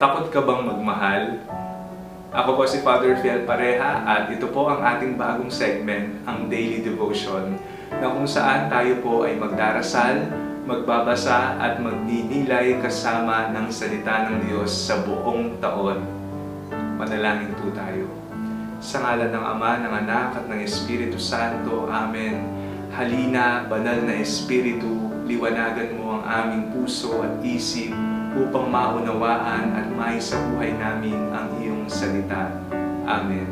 Takot ka bang magmahal? Ako po si Father Fiel Pareha at ito po ang ating bagong segment, ang Daily Devotion, na kung saan tayo po ay magdarasal, magbabasa at magninilay kasama ng salita ng Diyos sa buong taon. Manalangin po tayo. Sa ngalan ng Ama, ng Anak at ng Espiritu Santo. Amen. Halina, banal na Espiritu, liwanagan mo ang aming puso at isip upang maunawaan at maisabuhay namin ang iyong salita. Amen.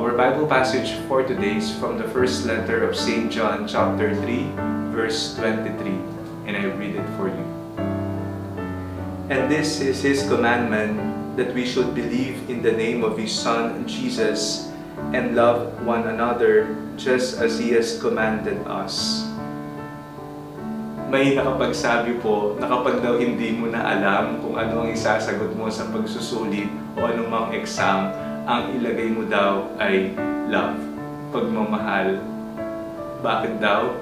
Our Bible passage for today is from the first letter of St. John chapter 3, verse 23, and I read it for you. And this is his commandment that we should believe in the name of his Son Jesus and love one another just as he has commanded us may nakapagsabi po na kapag daw hindi mo na alam kung ano ang isasagot mo sa pagsusulit o anumang exam, ang ilagay mo daw ay love, pagmamahal. Bakit daw?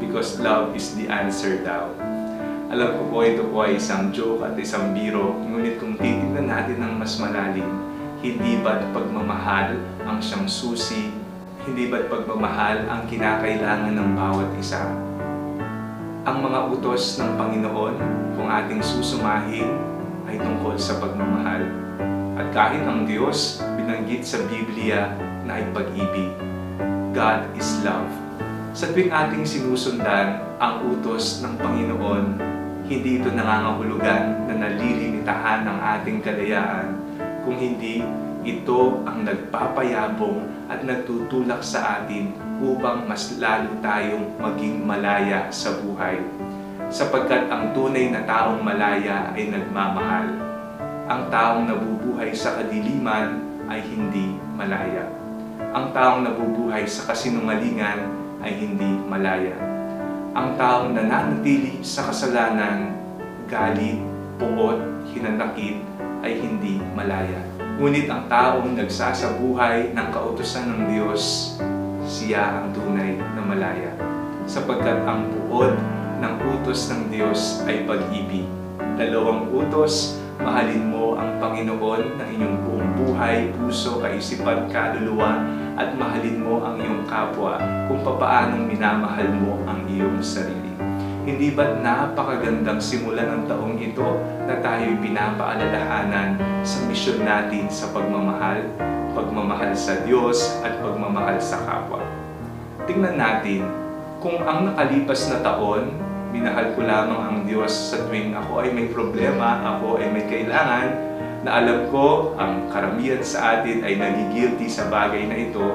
Because love is the answer daw. Alam ko po ito po ay isang joke at isang biro, ngunit kung titignan natin ng mas malalim, hindi ba't pagmamahal ang siyang susi? Hindi ba't pagmamahal ang kinakailangan ng bawat isa? Ang mga utos ng Panginoon kung ating susumahin ay tungkol sa pagmamahal. At kahit ang Diyos binanggit sa Biblia na ay pag-ibig. God is love. Sa tuwing ating sinusundan ang utos ng Panginoon, hindi ito nangangahulugan na nalilimitahan ng ating kalayaan, kung hindi ito ang nagpapayabong at nagtutulak sa atin upang mas lalo tayong maging malaya sa buhay. Sapagkat ang tunay na taong malaya ay nagmamahal. Ang taong nabubuhay sa kadiliman ay hindi malaya. Ang taong nabubuhay sa kasinungalingan ay hindi malaya. Ang taong nananatili sa kasalanan, galit, puot, hinanakit ay hindi malaya. Ngunit ang taong nagsasabuhay ng kautusan ng Diyos siya ang tunay na malaya. Sapagkat ang buod ng utos ng Diyos ay pag-ibig. Dalawang utos, mahalin mo ang Panginoon ng inyong buong buhay, puso, kaisipan, kaluluwa, at mahalin mo ang iyong kapwa kung papaanong minamahal mo ang iyong sarili. Hindi ba't napakagandang simulan ng taong ito na tayo'y pinapaalalahanan sa misyon natin sa pagmamahal pagmamahal sa Diyos at pagmamahal sa kapwa. Tingnan natin kung ang nakalipas na taon, minahal ko lamang ang Diyos sa tuwing ako ay may problema, ako ay may kailangan, na alam ko ang karamihan sa atin ay nagigilty sa bagay na ito,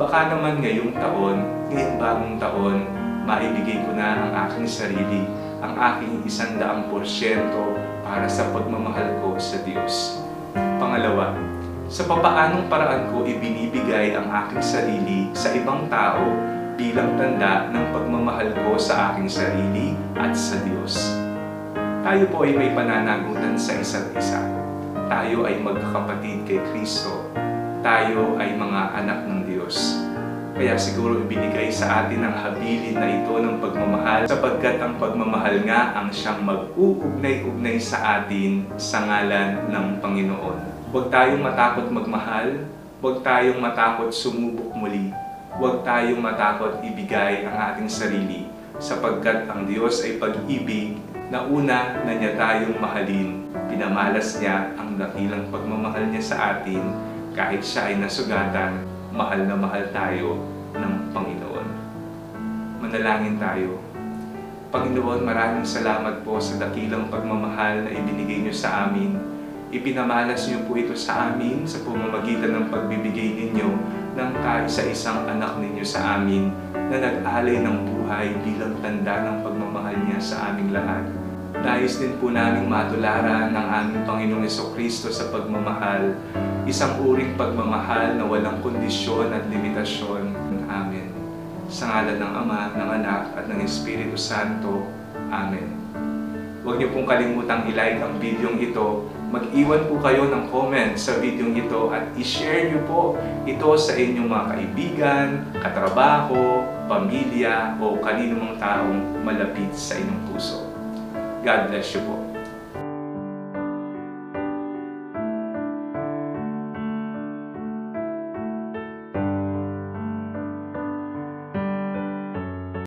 baka naman ngayong taon, ngayong bagong taon, maibigay ko na ang aking sarili, ang aking isandaang porsyento para sa pagmamahal ko sa Diyos. Pangalawa, sa papaanong paraan ko ibinibigay ang aking sarili sa ibang tao bilang tanda ng pagmamahal ko sa aking sarili at sa Diyos. Tayo po ay may pananagutan sa isa't isa. Tayo ay magkakapatid kay Kristo. Tayo ay mga anak ng Diyos. Kaya siguro ibinigay sa atin ang habilin na ito ng pagmamahal sapagkat ang pagmamahal nga ang siyang mag-uugnay-ugnay sa atin sa ngalan ng Panginoon. Huwag tayong matakot magmahal, huwag tayong matakot sumubok muli, huwag tayong matakot ibigay ang ating sarili sapagkat ang Diyos ay pag-ibig na una na niya tayong mahalin. Pinamalas niya ang dakilang pagmamahal niya sa atin kahit siya ay nasugatan, mahal na mahal tayo ng Panginoon. Manalangin tayo. Panginoon, maraming salamat po sa dakilang pagmamahal na ibinigay niyo sa amin Ipinamalas niyo po ito sa amin sa pamamagitan ng pagbibigay ninyo ng kaisa-isang anak ninyo sa amin na nag-alay ng buhay bilang tanda ng pagmamahal niya sa aming lahat. Nais din po namin matularan ng aming Panginoong Kristo sa pagmamahal, isang uring pagmamahal na walang kondisyon at limitasyon. Amen. Sa ngalan ng Ama, ng Anak, at ng Espiritu Santo. Amen. Huwag niyo pong kalimutang i-like ang video ito mag-iwan po kayo ng comment sa video ito at i-share nyo po ito sa inyong mga kaibigan, katrabaho, pamilya o kanino mang taong malapit sa inyong puso. God bless you po.